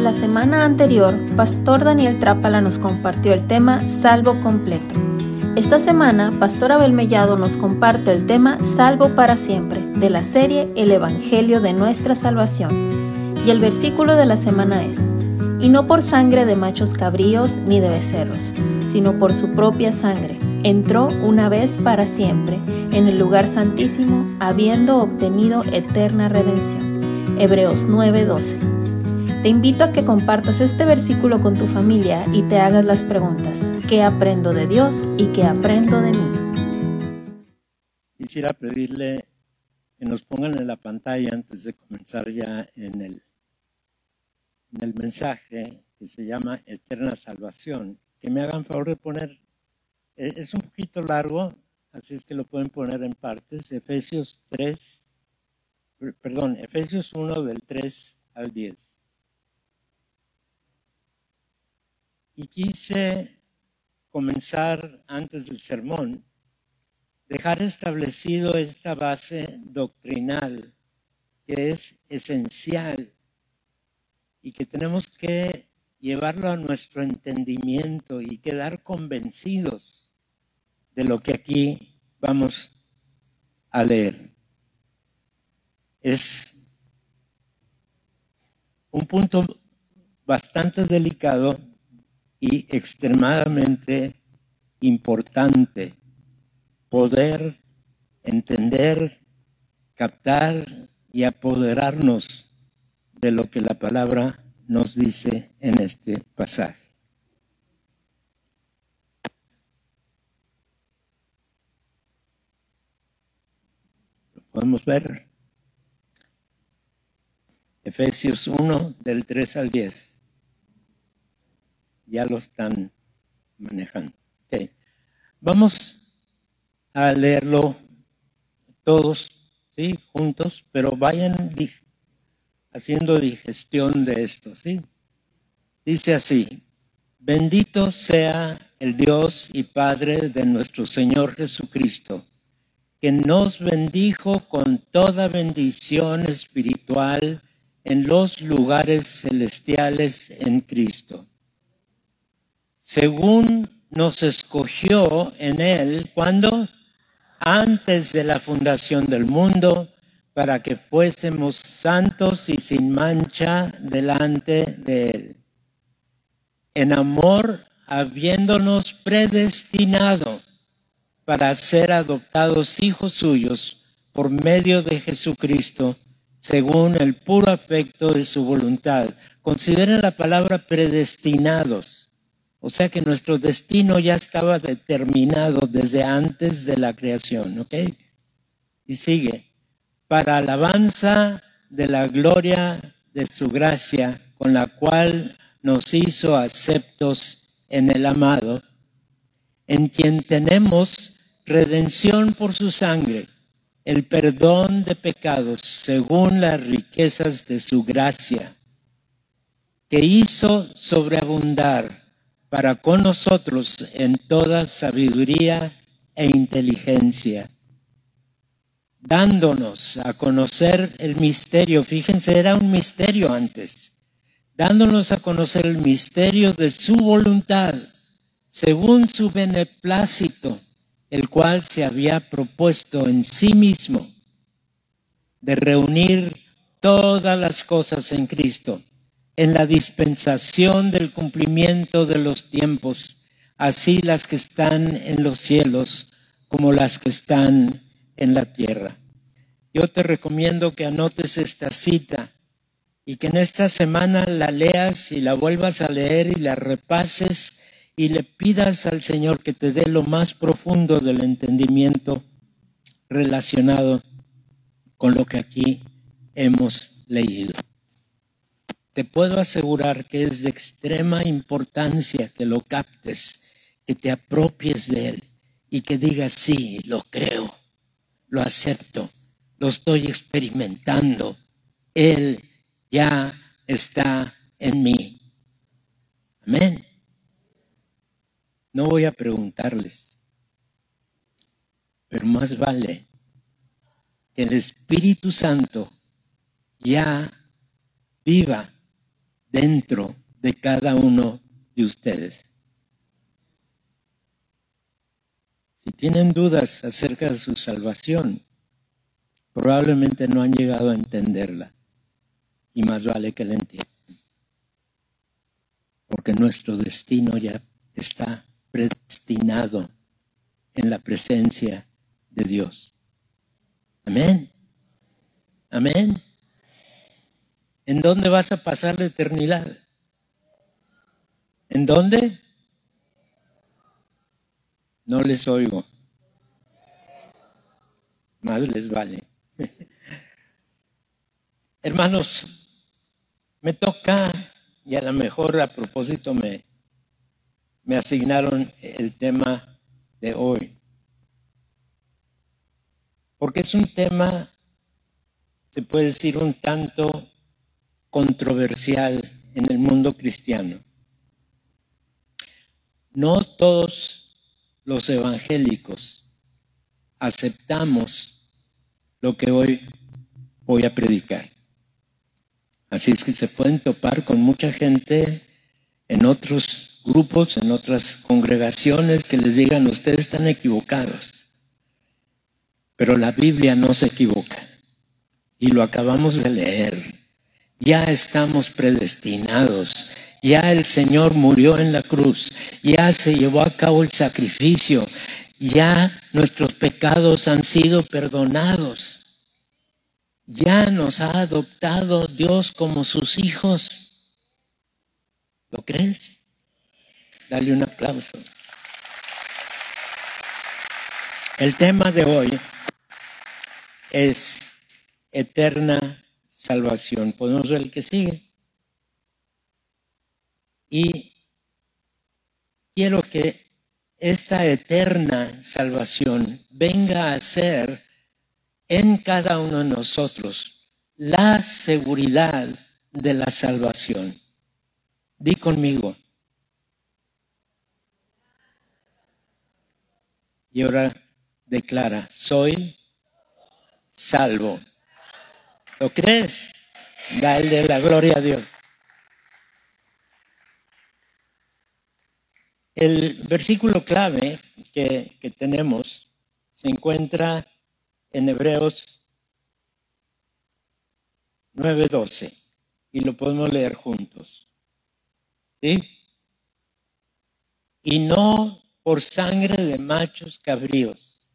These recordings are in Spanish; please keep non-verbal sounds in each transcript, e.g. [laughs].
La semana anterior, Pastor Daniel Trápala nos compartió el tema Salvo completo. Esta semana, Pastor Abel Mellado nos comparte el tema Salvo para siempre, de la serie El Evangelio de nuestra salvación. Y el versículo de la semana es, y no por sangre de machos cabríos ni de becerros, sino por su propia sangre. Entró una vez para siempre en el lugar santísimo, habiendo obtenido eterna redención. Hebreos 9:12. Te invito a que compartas este versículo con tu familia y te hagas las preguntas, ¿qué aprendo de Dios y qué aprendo de mí? Quisiera pedirle que nos pongan en la pantalla antes de comenzar ya en el, en el mensaje que se llama Eterna Salvación, que me hagan favor de poner, e, es un poquito largo, así es que lo pueden poner en partes, Efesios 3, perdón, Efesios 1 del 3 al 10. Y quise comenzar antes del sermón, dejar establecido esta base doctrinal que es esencial y que tenemos que llevarlo a nuestro entendimiento y quedar convencidos de lo que aquí vamos a leer. Es un punto bastante delicado y extremadamente importante poder entender, captar y apoderarnos de lo que la palabra nos dice en este pasaje. Podemos ver. Efesios 1 del 3 al 10 ya lo están manejando. Vamos a leerlo todos, ¿sí? Juntos, pero vayan haciendo digestión de esto, ¿sí? Dice así, bendito sea el Dios y Padre de nuestro Señor Jesucristo, que nos bendijo con toda bendición espiritual en los lugares celestiales en Cristo según nos escogió en Él cuando antes de la fundación del mundo, para que fuésemos santos y sin mancha delante de Él. En amor, habiéndonos predestinado para ser adoptados hijos suyos por medio de Jesucristo, según el puro afecto de su voluntad. Consideren la palabra predestinados o sea que nuestro destino ya estaba determinado desde antes de la creación, ¿ok? Y sigue, para alabanza de la gloria de su gracia, con la cual nos hizo aceptos en el amado, en quien tenemos redención por su sangre, el perdón de pecados según las riquezas de su gracia, que hizo sobreabundar para con nosotros en toda sabiduría e inteligencia, dándonos a conocer el misterio, fíjense, era un misterio antes, dándonos a conocer el misterio de su voluntad, según su beneplácito, el cual se había propuesto en sí mismo de reunir todas las cosas en Cristo en la dispensación del cumplimiento de los tiempos, así las que están en los cielos como las que están en la tierra. Yo te recomiendo que anotes esta cita y que en esta semana la leas y la vuelvas a leer y la repases y le pidas al Señor que te dé lo más profundo del entendimiento relacionado con lo que aquí hemos leído puedo asegurar que es de extrema importancia que lo captes, que te apropies de él y que digas, sí, lo creo, lo acepto, lo estoy experimentando, él ya está en mí. Amén. No voy a preguntarles, pero más vale que el Espíritu Santo ya viva dentro de cada uno de ustedes. Si tienen dudas acerca de su salvación, probablemente no han llegado a entenderla y más vale que la entiendan. Porque nuestro destino ya está predestinado en la presencia de Dios. Amén. Amén. ¿En dónde vas a pasar la eternidad? ¿En dónde? No les oigo. Más les vale. [laughs] Hermanos, me toca, y a lo mejor a propósito me, me asignaron el tema de hoy. Porque es un tema, se puede decir, un tanto controversial en el mundo cristiano. No todos los evangélicos aceptamos lo que hoy voy a predicar. Así es que se pueden topar con mucha gente en otros grupos, en otras congregaciones que les digan, ustedes están equivocados. Pero la Biblia no se equivoca. Y lo acabamos de leer. Ya estamos predestinados. Ya el Señor murió en la cruz. Ya se llevó a cabo el sacrificio. Ya nuestros pecados han sido perdonados. Ya nos ha adoptado Dios como sus hijos. ¿Lo crees? Dale un aplauso. El tema de hoy es eterna salvación. Podemos ver el que sigue. Y quiero que esta eterna salvación venga a ser en cada uno de nosotros la seguridad de la salvación. Di conmigo. Y ahora declara, soy salvo. ¿Lo crees? Dale la gloria a Dios. El versículo clave que, que tenemos se encuentra en Hebreos 9:12 y lo podemos leer juntos. ¿Sí? Y no por sangre de machos cabríos,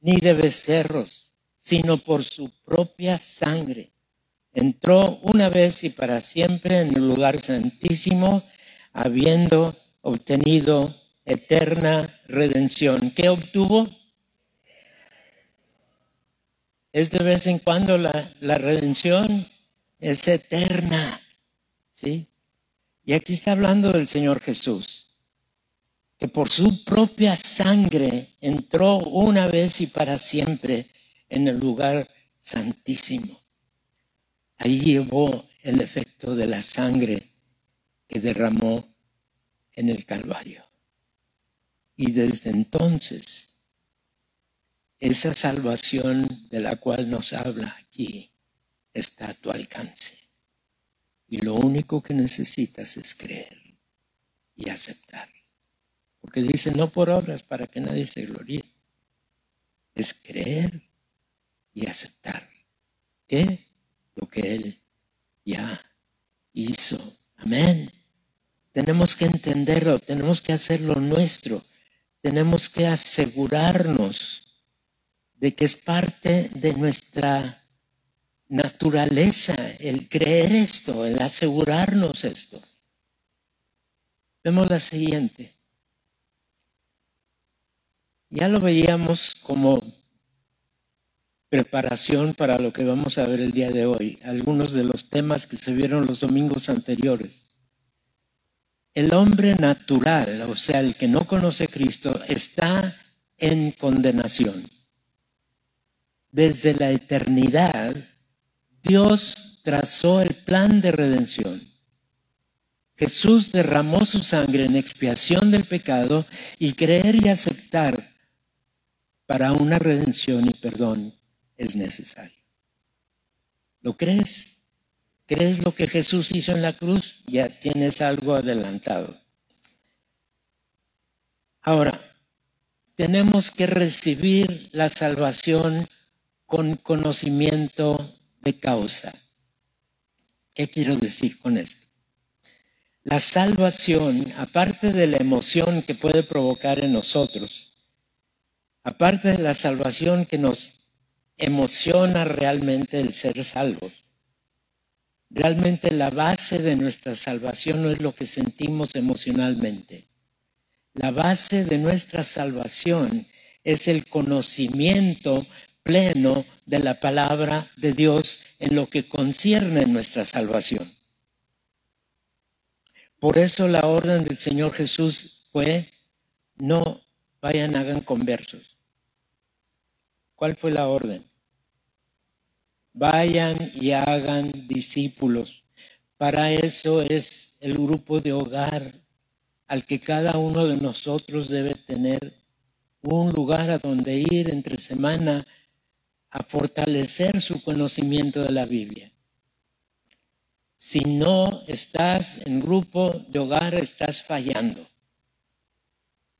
ni de becerros, sino por su propia sangre. Entró una vez y para siempre en el lugar santísimo, habiendo obtenido eterna redención. ¿Qué obtuvo? Es de vez en cuando la, la redención, es eterna. ¿Sí? Y aquí está hablando del Señor Jesús, que por su propia sangre entró una vez y para siempre en el lugar santísimo. Ahí llevó el efecto de la sangre que derramó en el Calvario. Y desde entonces, esa salvación de la cual nos habla aquí está a tu alcance. Y lo único que necesitas es creer y aceptar. Porque dice, no por obras para que nadie se gloríe. Es creer y aceptar. ¿Qué? Lo que Él ya hizo. Amén. Tenemos que entenderlo, tenemos que hacerlo nuestro. Tenemos que asegurarnos de que es parte de nuestra naturaleza el creer esto, el asegurarnos esto. Vemos la siguiente. Ya lo veíamos como preparación para lo que vamos a ver el día de hoy, algunos de los temas que se vieron los domingos anteriores. El hombre natural, o sea, el que no conoce a Cristo, está en condenación. Desde la eternidad, Dios trazó el plan de redención. Jesús derramó su sangre en expiación del pecado y creer y aceptar para una redención y perdón es necesario. ¿Lo crees? crees lo que Jesús hizo en la cruz, ya tienes algo adelantado. Ahora, tenemos que recibir la salvación con conocimiento de causa. ¿Qué quiero decir con esto? La salvación, aparte de la emoción que puede provocar en nosotros, aparte de la salvación que nos emociona realmente el ser salvos, realmente la base de nuestra salvación no es lo que sentimos emocionalmente. La base de nuestra salvación es el conocimiento pleno de la palabra de Dios en lo que concierne nuestra salvación. Por eso la orden del Señor Jesús fue, no vayan, hagan conversos. ¿Cuál fue la orden? Vayan y hagan discípulos. Para eso es el grupo de hogar al que cada uno de nosotros debe tener un lugar a donde ir entre semana a fortalecer su conocimiento de la Biblia. Si no estás en grupo de hogar, estás fallando.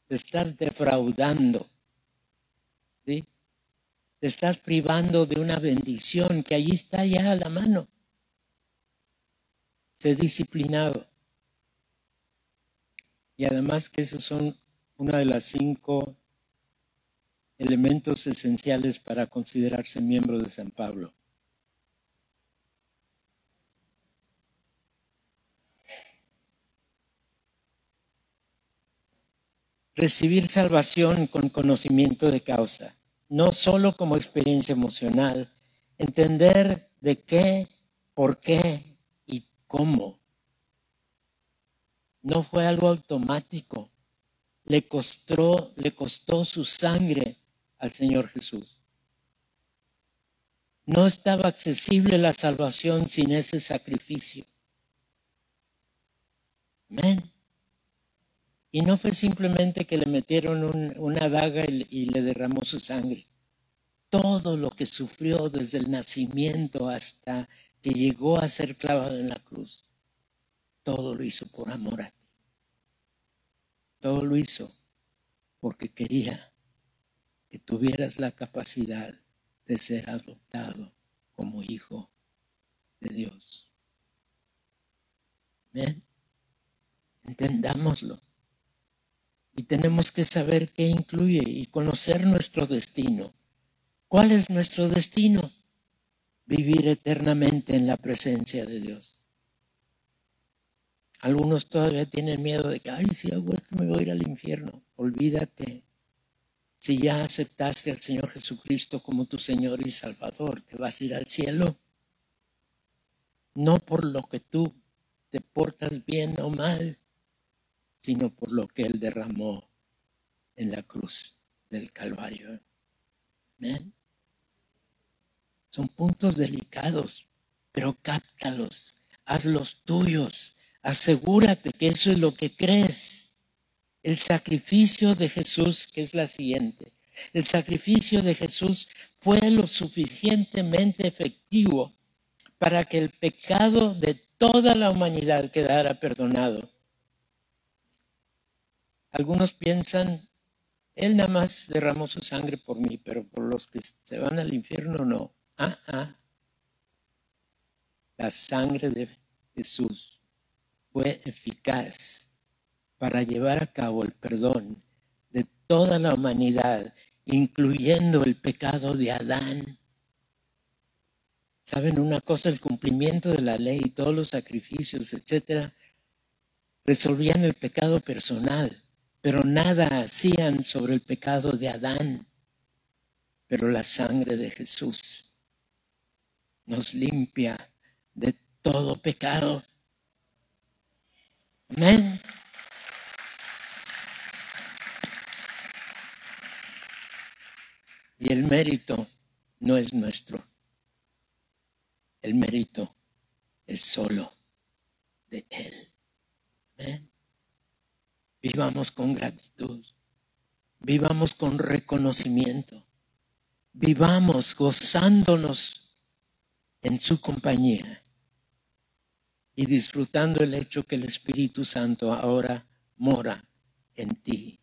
Estás defraudando. ¿sí? Te estás privando de una bendición que allí está ya a la mano. Sé disciplinado. Y además que esos son una de las cinco elementos esenciales para considerarse miembro de San Pablo. Recibir salvación con conocimiento de causa, no solo como experiencia emocional, entender de qué, por qué y cómo no fue algo automático. Le costó, le costó su sangre al Señor Jesús. No estaba accesible la salvación sin ese sacrificio. Amén. Y no fue simplemente que le metieron una daga y, y le derramó su sangre. Todo lo que sufrió desde el nacimiento hasta que llegó a ser clavado en la cruz todo lo hizo por amor a ti. Todo lo hizo porque quería que tuvieras la capacidad de ser adoptado como hijo de Dios. Amén. Entendámoslo. Y tenemos que saber qué incluye y conocer nuestro destino. ¿Cuál es nuestro destino? Vivir eternamente en la presencia de Dios. Algunos todavía tienen miedo de que, ay, si hago esto me voy a ir al infierno. Olvídate. Si ya aceptaste al Señor Jesucristo como tu Señor y Salvador, te vas a ir al cielo. No por lo que tú te portas bien o mal, sino por lo que Él derramó en la cruz del Calvario. Amén. Son puntos delicados, pero cáptalos, hazlos tuyos Asegúrate que eso es lo que crees. El sacrificio de Jesús, que es la siguiente. El sacrificio de Jesús fue lo suficientemente efectivo para que el pecado de toda la humanidad quedara perdonado. Algunos piensan, Él nada más derramó su sangre por mí, pero por los que se van al infierno no. Ah, ah. La sangre de Jesús fue eficaz para llevar a cabo el perdón de toda la humanidad, incluyendo el pecado de Adán. ¿Saben una cosa? El cumplimiento de la ley, todos los sacrificios, etcétera, resolvían el pecado personal, pero nada hacían sobre el pecado de Adán. Pero la sangre de Jesús nos limpia de todo pecado Amén. Y el mérito no es nuestro. El mérito es solo de Él. Amén. Vivamos con gratitud. Vivamos con reconocimiento. Vivamos gozándonos en su compañía y disfrutando el hecho que el Espíritu Santo ahora mora en ti,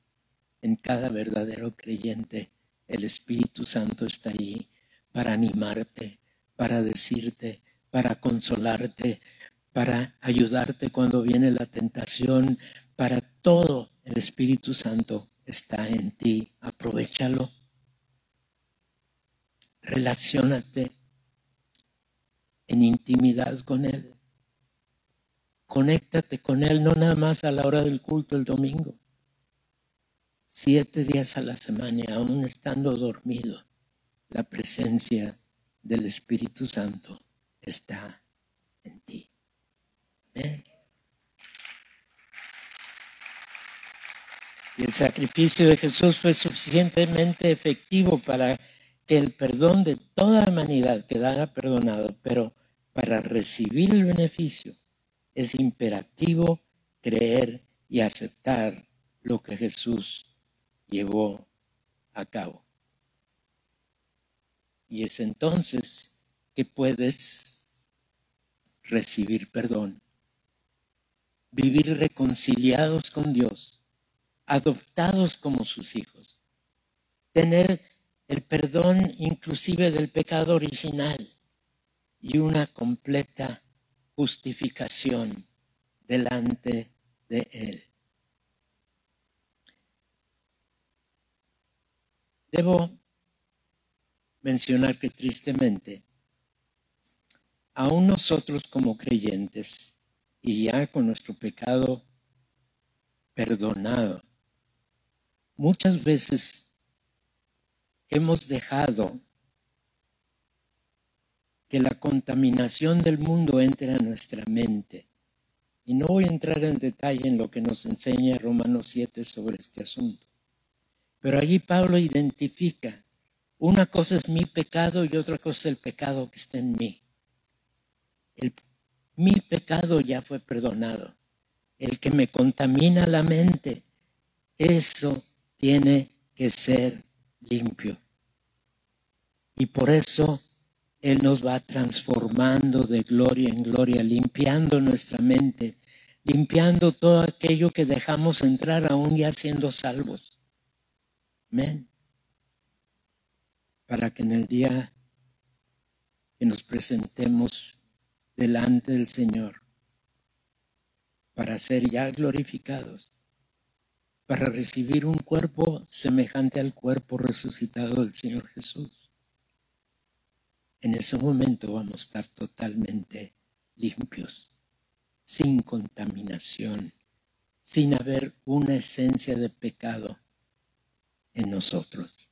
en cada verdadero creyente. El Espíritu Santo está allí para animarte, para decirte, para consolarte, para ayudarte cuando viene la tentación, para todo el Espíritu Santo está en ti. Aprovechalo. Relaciónate en intimidad con Él. Conéctate con Él, no nada más a la hora del culto el domingo. Siete días a la semana, aún estando dormido, la presencia del Espíritu Santo está en ti. Y el sacrificio de Jesús fue suficientemente efectivo para que el perdón de toda humanidad quedara perdonado, pero para recibir el beneficio es imperativo creer y aceptar lo que Jesús llevó a cabo. Y es entonces que puedes recibir perdón, vivir reconciliados con Dios, adoptados como sus hijos, tener el perdón inclusive del pecado original y una completa justificación delante de Él. Debo mencionar que tristemente, aún nosotros como creyentes y ya con nuestro pecado perdonado, muchas veces hemos dejado que la contaminación del mundo entre a nuestra mente. Y no voy a entrar en detalle en lo que nos enseña Romanos 7 sobre este asunto. Pero allí Pablo identifica, una cosa es mi pecado y otra cosa es el pecado que está en mí. El, mi pecado ya fue perdonado. El que me contamina la mente, eso tiene que ser limpio. Y por eso Él nos va transformando de gloria en gloria, limpiando nuestra mente, limpiando todo aquello que dejamos entrar aún ya siendo salvos. Amén. Para que en el día que nos presentemos delante del Señor, para ser ya glorificados, para recibir un cuerpo semejante al cuerpo resucitado del Señor Jesús. En ese momento vamos a estar totalmente limpios, sin contaminación, sin haber una esencia de pecado en nosotros.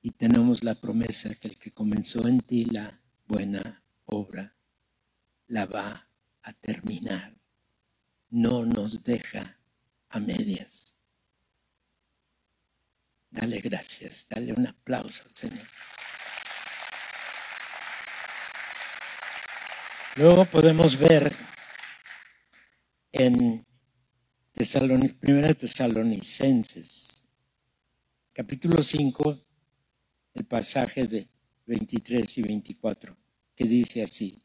Y tenemos la promesa que el que comenzó en ti la buena obra la va a terminar. No nos deja a medias. Dale gracias, dale un aplauso al Señor. Luego podemos ver en Primera Tesalonicenses, capítulo 5, el pasaje de 23 y 24, que dice así,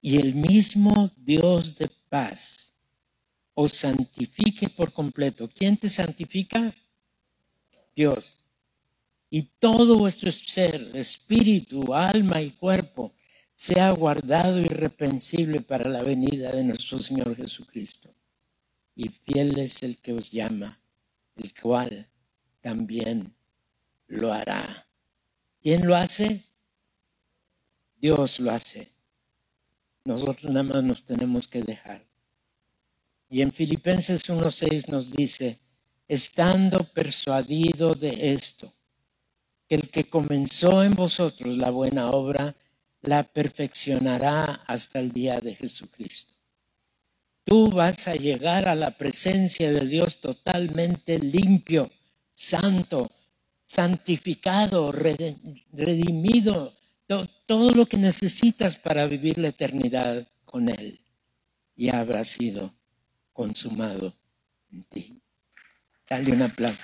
y el mismo Dios de paz os santifique por completo. ¿Quién te santifica? Dios. Y todo vuestro ser, espíritu, alma y cuerpo, sea guardado irreprensible para la venida de nuestro Señor Jesucristo y fiel es el que os llama, el cual también lo hará. ¿Quién lo hace? Dios lo hace. Nosotros nada más nos tenemos que dejar. Y en Filipenses 1.6 nos dice, estando persuadido de esto, que el que comenzó en vosotros la buena obra, la perfeccionará hasta el día de Jesucristo tú vas a llegar a la presencia de Dios totalmente limpio, santo, santificado, redimido, todo lo que necesitas para vivir la eternidad con Él. Ya habrá sido consumado en ti. Dale un aplauso.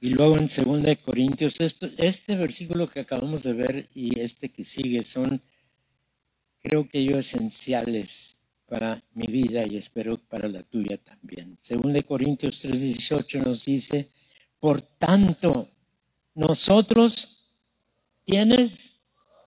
Y luego en 2 Corintios, este versículo que acabamos de ver y este que sigue son, creo que yo, esenciales para mi vida y espero para la tuya también. 2 Corintios 3:18 nos dice, por tanto, nosotros, ¿tienes?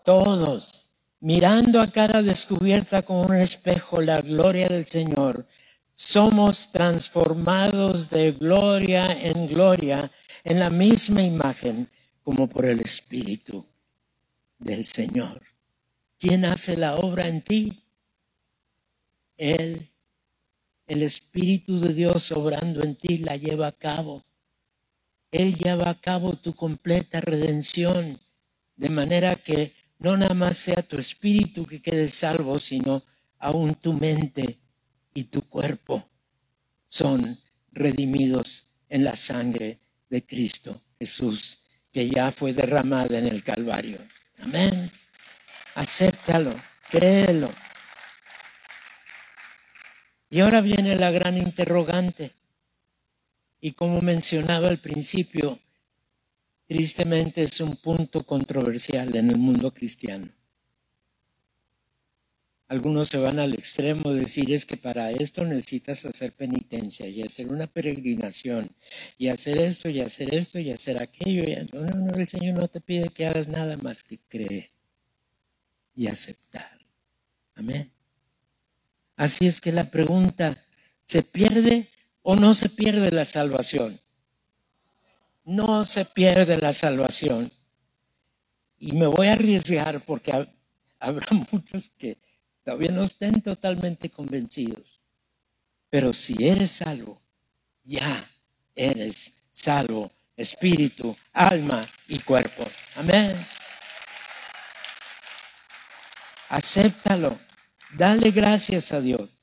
Todos, mirando a cara descubierta como un espejo la gloria del Señor, somos transformados de gloria en gloria en la misma imagen como por el Espíritu del Señor. ¿Quién hace la obra en ti? Él, el Espíritu de Dios obrando en ti, la lleva a cabo. Él lleva a cabo tu completa redención, de manera que no nada más sea tu espíritu que quede salvo, sino aún tu mente y tu cuerpo son redimidos en la sangre de Cristo Jesús, que ya fue derramada en el Calvario. Amén. Acéptalo, créelo. Y ahora viene la gran interrogante. Y como mencionaba al principio, tristemente es un punto controversial en el mundo cristiano. Algunos se van al extremo de decir es que para esto necesitas hacer penitencia y hacer una peregrinación y hacer esto y hacer esto y hacer aquello. No, no, el Señor no te pide que hagas nada más que creer y aceptar. Amén. Así es que la pregunta, ¿se pierde o no se pierde la salvación? No se pierde la salvación. Y me voy a arriesgar porque habrá [laughs] muchos que todavía no estén totalmente convencidos. Pero si eres salvo, ya eres salvo, espíritu, alma y cuerpo. Amén. Acéptalo. Dale gracias a Dios.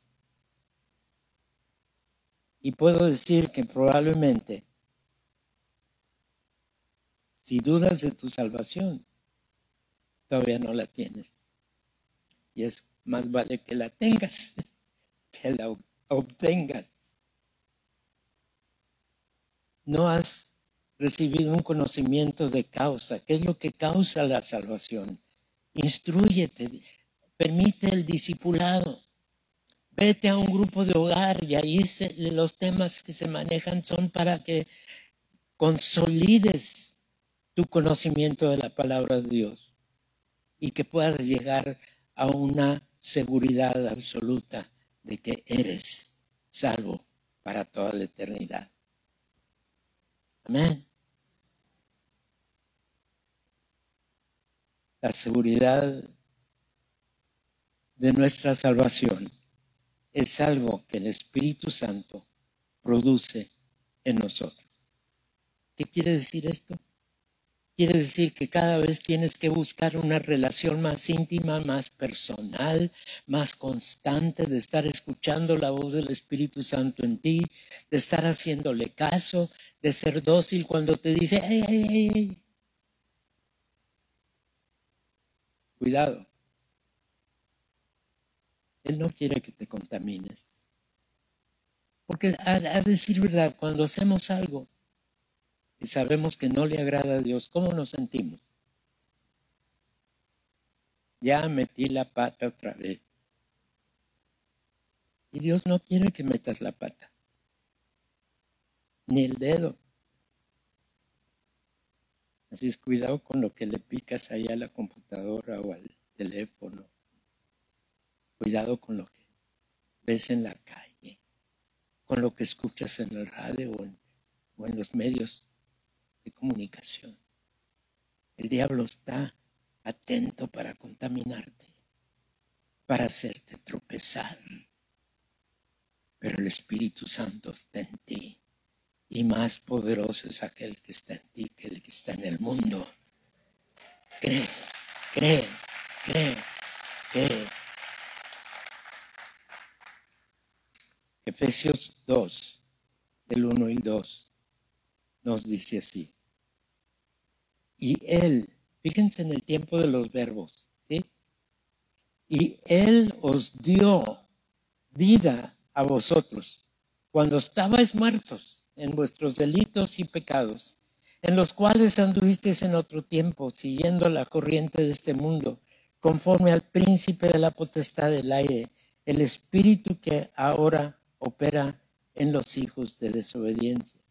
Y puedo decir que probablemente, si dudas de tu salvación, todavía no la tienes. Y es más vale que la tengas, [laughs] que la obtengas. No has recibido un conocimiento de causa. ¿Qué es lo que causa la salvación? Instruyete, permite el discipulado. Vete a un grupo de hogar y ahí los temas que se manejan son para que consolides tu conocimiento de la palabra de Dios y que puedas llegar a una seguridad absoluta de que eres salvo para toda la eternidad. Amén. La seguridad de nuestra salvación es algo que el Espíritu Santo produce en nosotros. ¿Qué quiere decir esto? Quiere decir que cada vez tienes que buscar una relación más íntima, más personal, más constante, de estar escuchando la voz del Espíritu Santo en ti, de estar haciéndole caso, de ser dócil cuando te dice. Cuidado. Él no quiere que te contamines. Porque a, a decir verdad, cuando hacemos algo y sabemos que no le agrada a Dios, ¿cómo nos sentimos? Ya metí la pata otra vez. Y Dios no quiere que metas la pata, ni el dedo. Así es, cuidado con lo que le picas ahí a la computadora o al teléfono. Cuidado con lo que ves en la calle, con lo que escuchas en el radio o en, o en los medios de comunicación. El diablo está atento para contaminarte, para hacerte tropezar. Pero el Espíritu Santo está en ti y más poderoso es aquel que está en ti que el que está en el mundo. Cree, cree, cree, cree. Efesios 2, del 1 y 2 nos dice así. Y Él, fíjense en el tiempo de los verbos, ¿sí? Y Él os dio vida a vosotros cuando estabais muertos en vuestros delitos y pecados, en los cuales anduvisteis en otro tiempo, siguiendo la corriente de este mundo, conforme al príncipe de la potestad del aire, el espíritu que ahora opera en los hijos de desobediencia.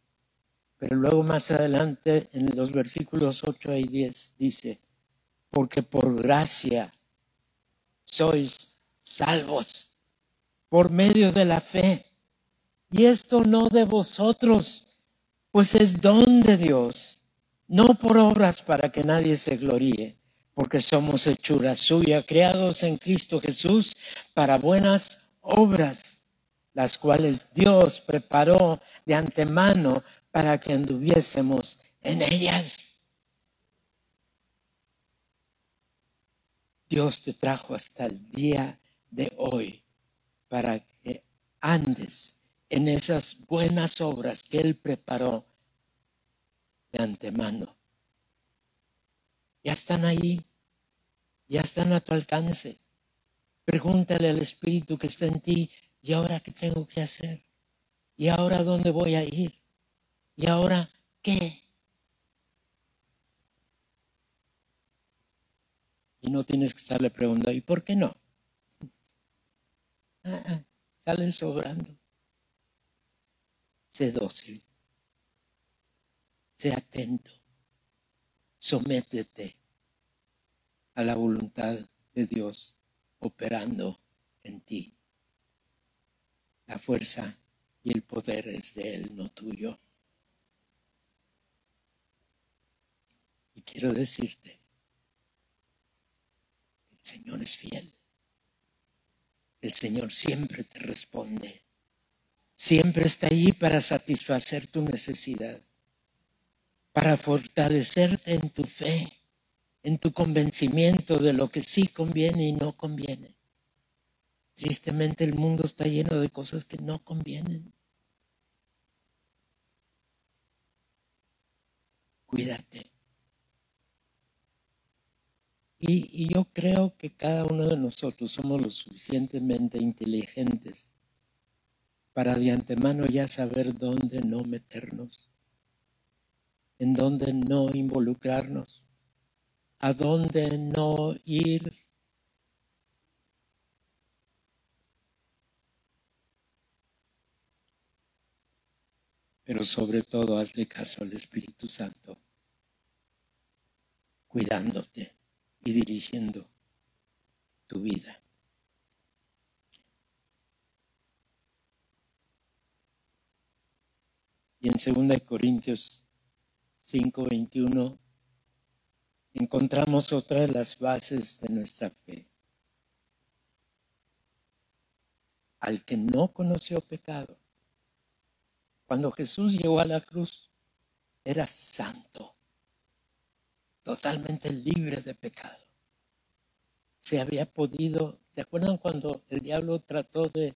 Pero luego más adelante, en los versículos 8 y 10, dice, porque por gracia sois salvos por medio de la fe. Y esto no de vosotros, pues es don de Dios, no por obras para que nadie se gloríe, porque somos hechura suya, creados en Cristo Jesús para buenas obras, las cuales Dios preparó de antemano para que anduviésemos en ellas. Dios te trajo hasta el día de hoy para que andes en esas buenas obras que Él preparó de antemano. Ya están ahí, ya están a tu alcance. Pregúntale al Espíritu que está en ti, ¿y ahora qué tengo que hacer? ¿Y ahora dónde voy a ir? ¿Y ahora qué? Y no tienes que estarle preguntando, ¿y por qué no? Ah, ah, sale sobrando. Sé dócil. Sé atento. Sométete a la voluntad de Dios operando en ti. La fuerza y el poder es de Él, no tuyo. Quiero decirte, el Señor es fiel. El Señor siempre te responde. Siempre está ahí para satisfacer tu necesidad, para fortalecerte en tu fe, en tu convencimiento de lo que sí conviene y no conviene. Tristemente el mundo está lleno de cosas que no convienen. Cuídate. Y, yo creo que cada uno de nosotros somos lo suficientemente inteligentes para de antemano ya saber dónde no meternos, en dónde no involucrarnos, a dónde no ir. Pero sobre todo hazle caso al Espíritu Santo, cuidándote y dirigiendo tu vida. Y en 2 Corintios 5, 21 encontramos otra de las bases de nuestra fe. Al que no conoció pecado, cuando Jesús llegó a la cruz, era santo, totalmente libre de pecado. Se había podido, ¿se acuerdan cuando el diablo trató de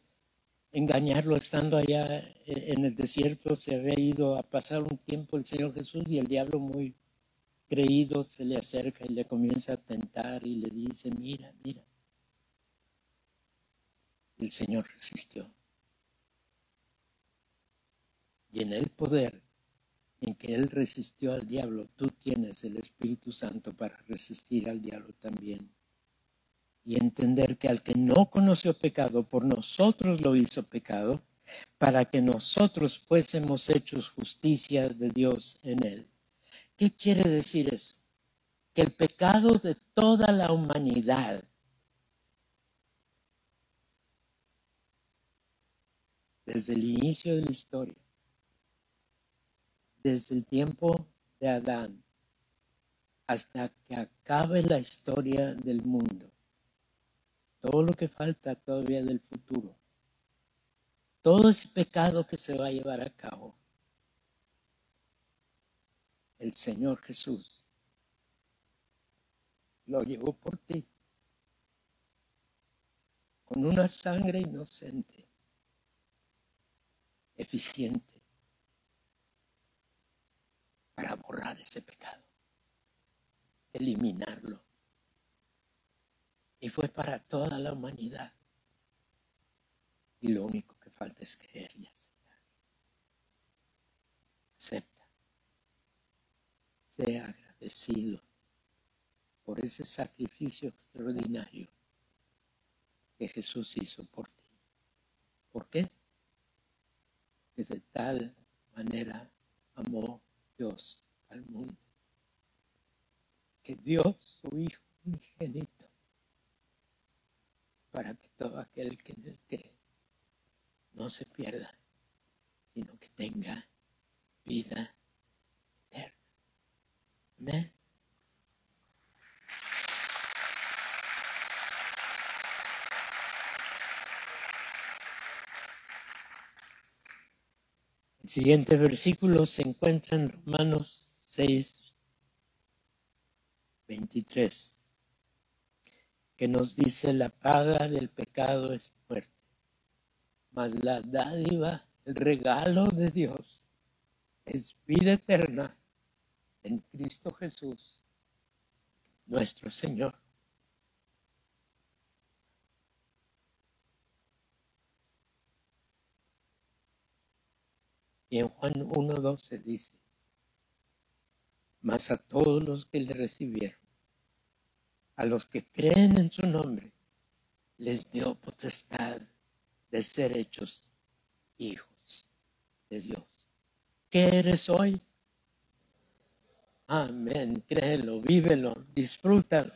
engañarlo estando allá en el desierto, se había ido a pasar un tiempo el Señor Jesús y el diablo muy creído se le acerca y le comienza a tentar y le dice, mira, mira. El Señor resistió. Y en el poder en que Él resistió al diablo, tú tienes el Espíritu Santo para resistir al diablo también y entender que al que no conoció pecado, por nosotros lo hizo pecado, para que nosotros fuésemos hechos justicia de Dios en él. ¿Qué quiere decir eso? Que el pecado de toda la humanidad desde el inicio de la historia, desde el tiempo de Adán hasta que acabe la historia del mundo, todo lo que falta todavía del futuro, todo ese pecado que se va a llevar a cabo, el Señor Jesús lo llevó por ti con una sangre inocente, eficiente, para borrar ese pecado, eliminarlo y fue para toda la humanidad. Y lo único que falta es creer y aceptar. Acepta. sea agradecido por ese sacrificio extraordinario que Jesús hizo por ti. ¿Por qué? Que de tal manera amó Dios al mundo, que dio su Hijo unigénito para que todo aquel que en él cree no se pierda, sino que tenga vida eterna. Amén. Siguiente versículo se encuentra en Romanos 6, 23, que nos dice la paga del pecado es muerte, mas la dádiva, el regalo de Dios es vida eterna en Cristo Jesús, nuestro Señor. En Juan 1.12 dice, mas a todos los que le recibieron, a los que creen en su nombre, les dio potestad de ser hechos hijos de Dios. ¿Qué eres hoy? Amén, créelo, vívelo, disfrútalo.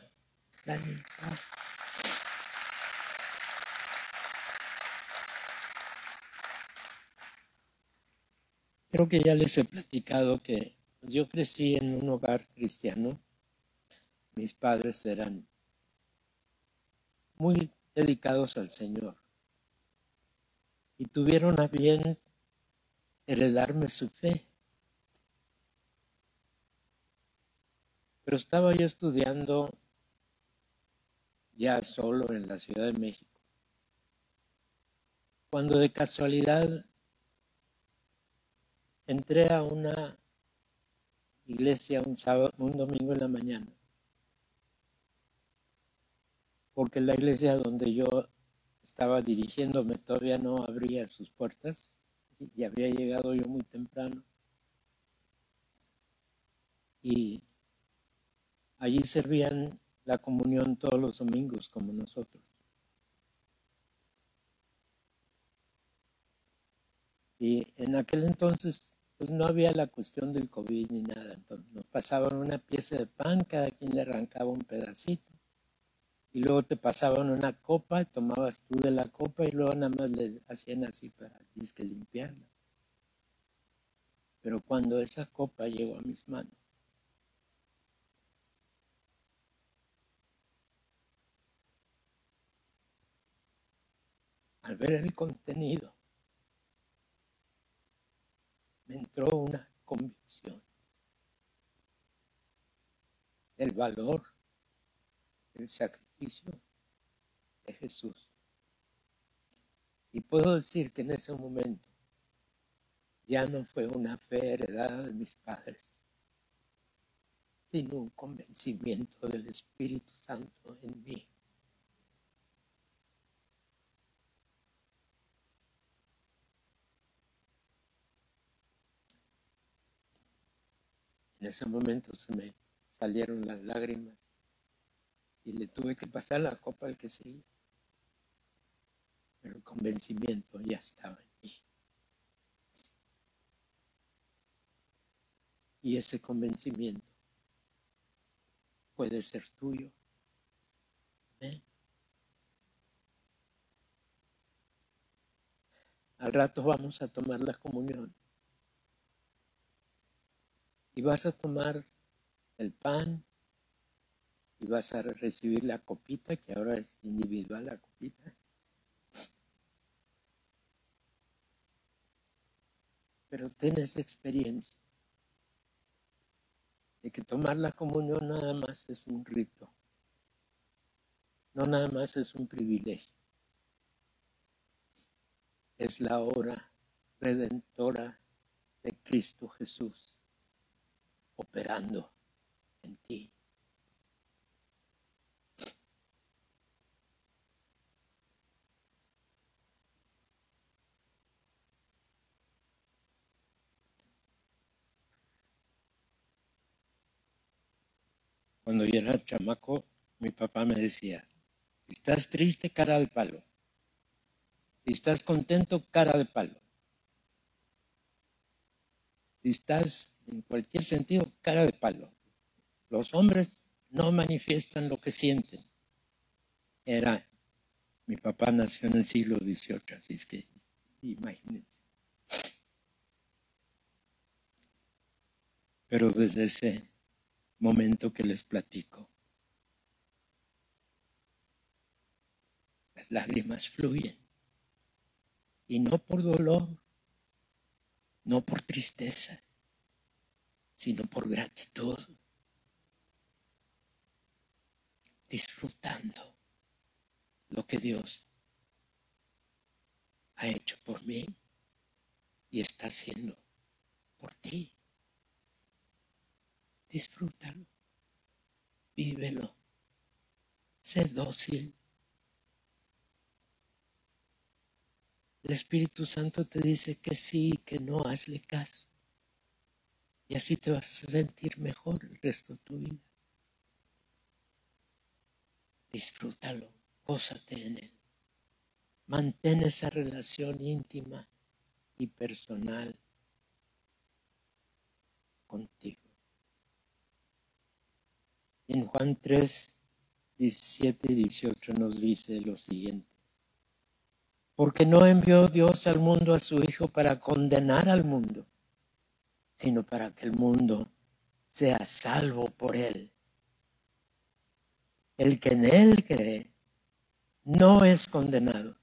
Creo que ya les he platicado que yo crecí en un hogar cristiano. Mis padres eran muy dedicados al Señor y tuvieron a bien heredarme su fe. Pero estaba yo estudiando ya solo en la Ciudad de México, cuando de casualidad entré a una iglesia un sábado, un domingo en la mañana, porque la iglesia donde yo estaba dirigiéndome todavía no abría sus puertas y había llegado yo muy temprano. Y allí servían la comunión todos los domingos como nosotros. Y en aquel entonces pues no había la cuestión del COVID ni nada. Entonces nos pasaban una pieza de pan, cada quien le arrancaba un pedacito. Y luego te pasaban una copa, tomabas tú de la copa y luego nada más le hacían así para disque limpiarla. Pero cuando esa copa llegó a mis manos, al ver el contenido, me entró una convicción del valor del sacrificio de Jesús. Y puedo decir que en ese momento ya no fue una fe heredada de mis padres, sino un convencimiento del Espíritu Santo en mí. En ese momento se me salieron las lágrimas y le tuve que pasar la copa al que seguía. Pero el convencimiento ya estaba en mí. Y ese convencimiento puede ser tuyo. Al rato vamos a tomar la comunión y vas a tomar el pan y vas a recibir la copita, que ahora es individual la copita. Pero tienes experiencia de que tomar la comunión nada más es un rito, no nada más es un privilegio, es la hora redentora de Cristo Jesús operando en ti. Cuando yo era chamaco, mi papá me decía, si estás triste, cara de palo. Si estás contento, cara de palo. Si estás en cualquier sentido, cara de palo. Los hombres no manifiestan lo que sienten. Era, mi papá nació en el siglo XVIII, así es que imagínense. Pero desde ese momento que les platico, las lágrimas fluyen. Y no por dolor, no por tristeza, sino por gratitud. Disfrutando lo que Dios ha hecho por mí y está haciendo por ti. Disfrútalo, vívelo, sé dócil. El Espíritu Santo te dice que sí, que no, hazle caso. Y así te vas a sentir mejor el resto de tu vida. Disfrútalo, gózate en él. Mantén esa relación íntima y personal contigo. En Juan 3, 17 y 18 nos dice lo siguiente. Porque no envió Dios al mundo a su Hijo para condenar al mundo, sino para que el mundo sea salvo por él. El que en él cree no es condenado,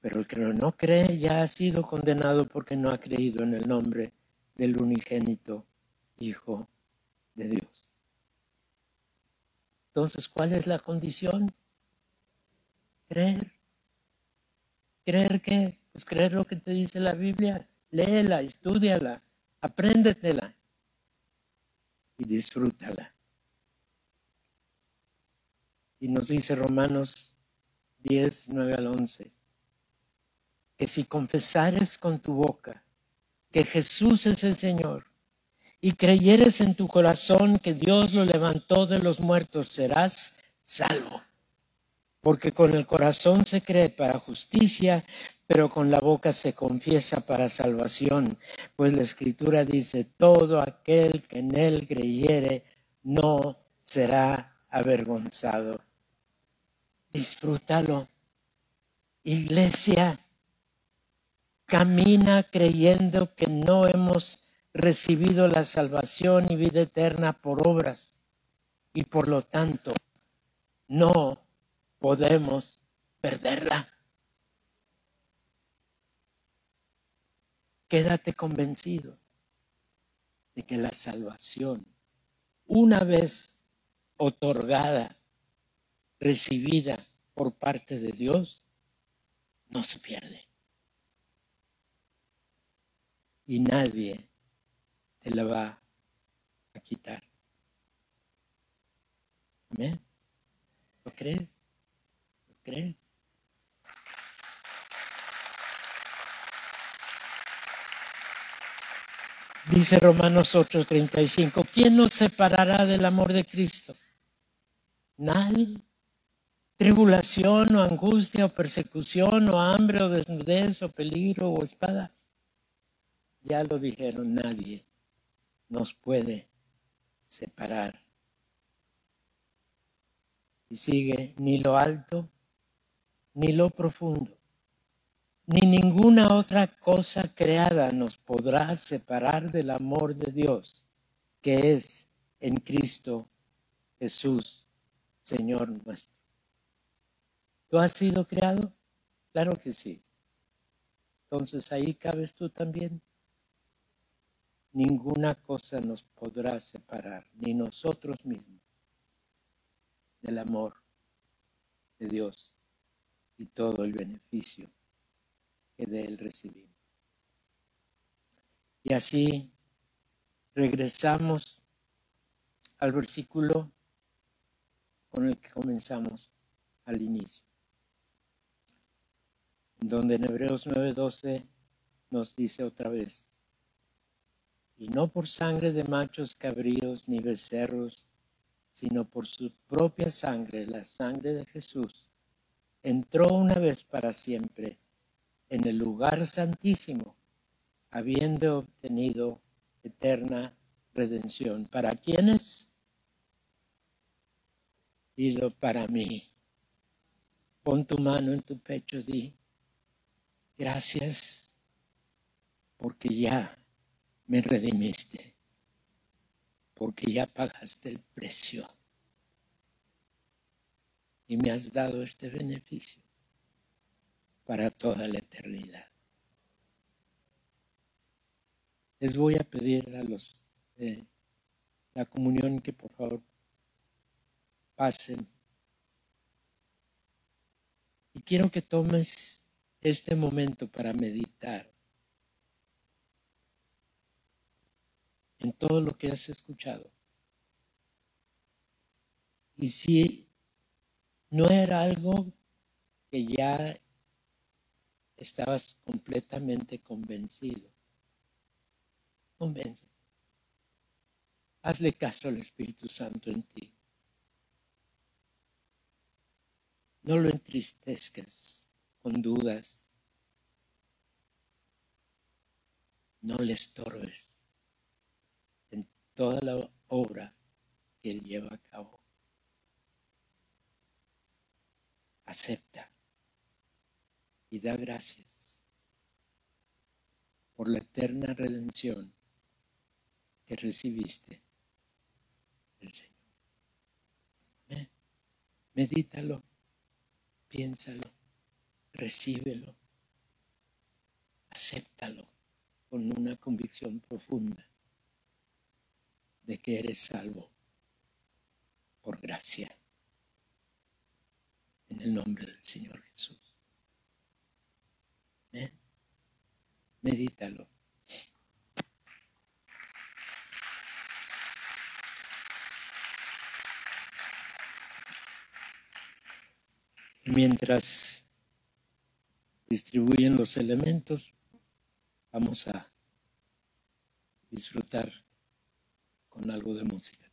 pero el que no cree ya ha sido condenado porque no ha creído en el nombre del unigénito Hijo de Dios. Entonces, ¿cuál es la condición? Creer. ¿Creer qué? Pues creer lo que te dice la Biblia. Léela, estudiala, apréndetela y disfrútala. Y nos dice Romanos 10, 9 al 11, que si confesares con tu boca que Jesús es el Señor y creyeres en tu corazón que Dios lo levantó de los muertos, serás salvo. Porque con el corazón se cree para justicia, pero con la boca se confiesa para salvación. Pues la escritura dice, todo aquel que en él creyere no será avergonzado. Disfrútalo. Iglesia, camina creyendo que no hemos recibido la salvación y vida eterna por obras y por lo tanto no podemos perderla. Quédate convencido de que la salvación, una vez otorgada, recibida por parte de Dios, no se pierde. Y nadie te la va a quitar. Amén. ¿Lo crees? Dice Romanos 8:35, ¿quién nos separará del amor de Cristo? Nadie. Tribulación o angustia o persecución o hambre o desnudez o peligro o espada. Ya lo dijeron, nadie nos puede separar. Y sigue, ni lo alto, ni lo profundo, ni ninguna otra cosa creada nos podrá separar del amor de Dios, que es en Cristo Jesús, Señor nuestro. ¿Tú has sido creado? Claro que sí. Entonces ahí cabes tú también ninguna cosa nos podrá separar, ni nosotros mismos, del amor de Dios y todo el beneficio que de Él recibimos. Y así regresamos al versículo con el que comenzamos al inicio, donde en Hebreos 9:12 nos dice otra vez, y no por sangre de machos cabríos ni becerros, sino por su propia sangre, la sangre de Jesús, entró una vez para siempre en el lugar santísimo, habiendo obtenido eterna redención. ¿Para quiénes? Dilo para mí. Pon tu mano en tu pecho, di, gracias porque ya me redimiste, porque ya pagaste el precio y me has dado este beneficio para toda la eternidad. Les voy a pedir a los de la comunión que por favor pasen. Y quiero que tomes este momento para meditar en todo lo que has escuchado. Y si no era algo que ya estabas completamente convencido, convence. Hazle caso al Espíritu Santo en ti. No lo entristezcas con dudas. No le estorbes toda la obra que Él lleva a cabo. Acepta y da gracias por la eterna redención que recibiste del Señor. Medítalo, piénsalo, recíbelo, acéptalo con una convicción profunda de que eres salvo por gracia. En el nombre del Señor Jesús. Medítalo. Mientras distribuyen los elementos, vamos a disfrutar con algo de música.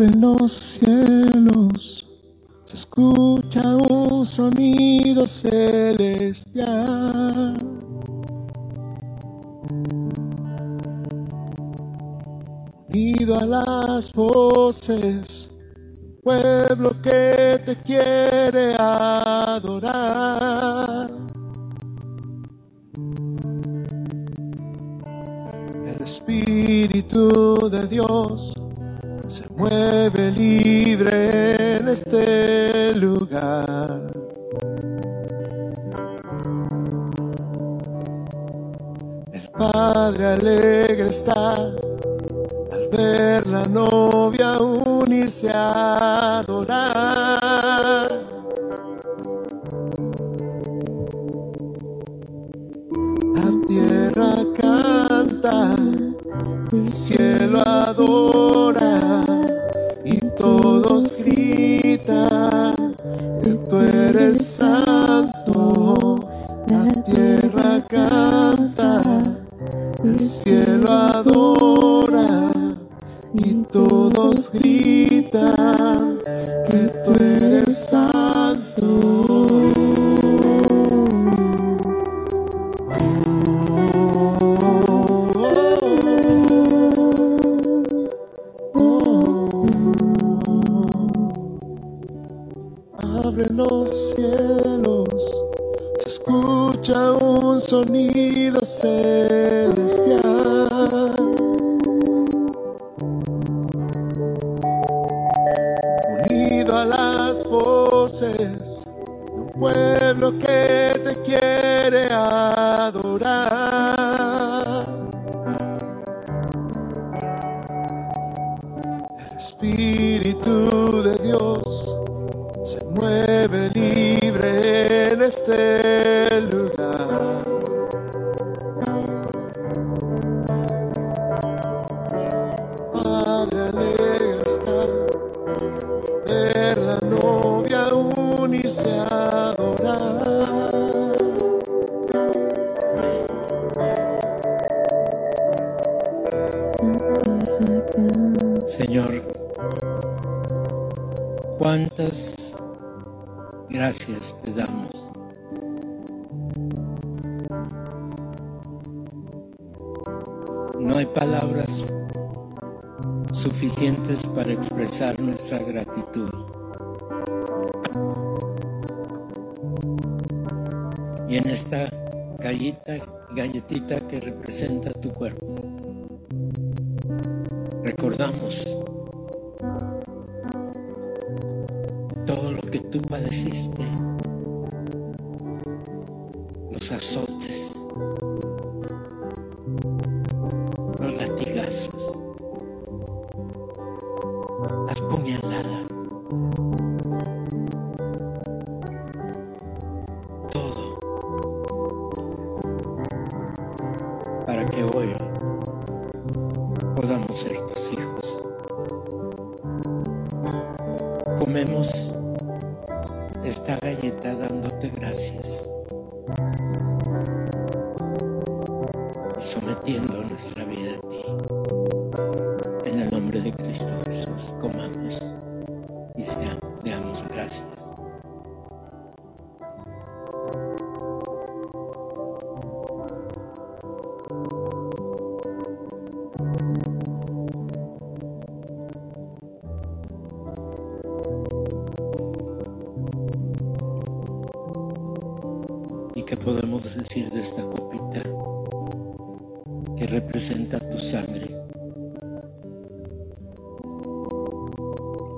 Abren los cielos, se escucha un sonido celestial. Unido a las voces, eres gracias te damos. No hay palabras suficientes para expresar nuestra gratitud. Y en esta galleta, galletita que representa tu cuerpo, los azotes, ¿Y qué podemos decir de esta copita que representa tu sangre?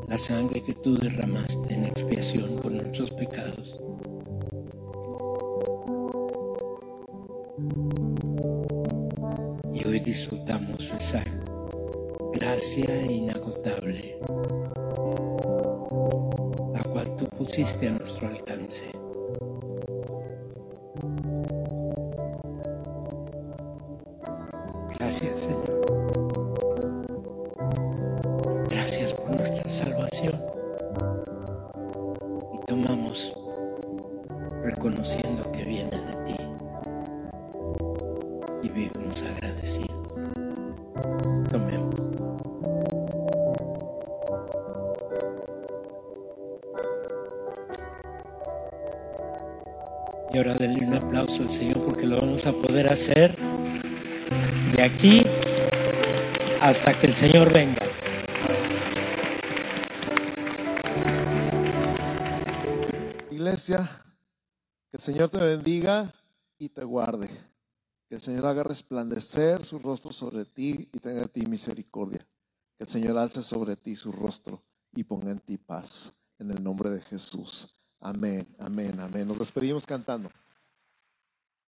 La sangre que tú derramaste en expiación por nuestros pecados. Y hoy disfrutamos de esa gracia inagotable, la cual tú pusiste a nuestro alcance. Hacer de aquí hasta que el Señor venga. Iglesia, que el Señor te bendiga y te guarde. Que el Señor haga resplandecer su rostro sobre ti y tenga en ti misericordia. Que el Señor alce sobre ti su rostro y ponga en ti paz. En el nombre de Jesús. Amén, amén, amén. Nos despedimos cantando.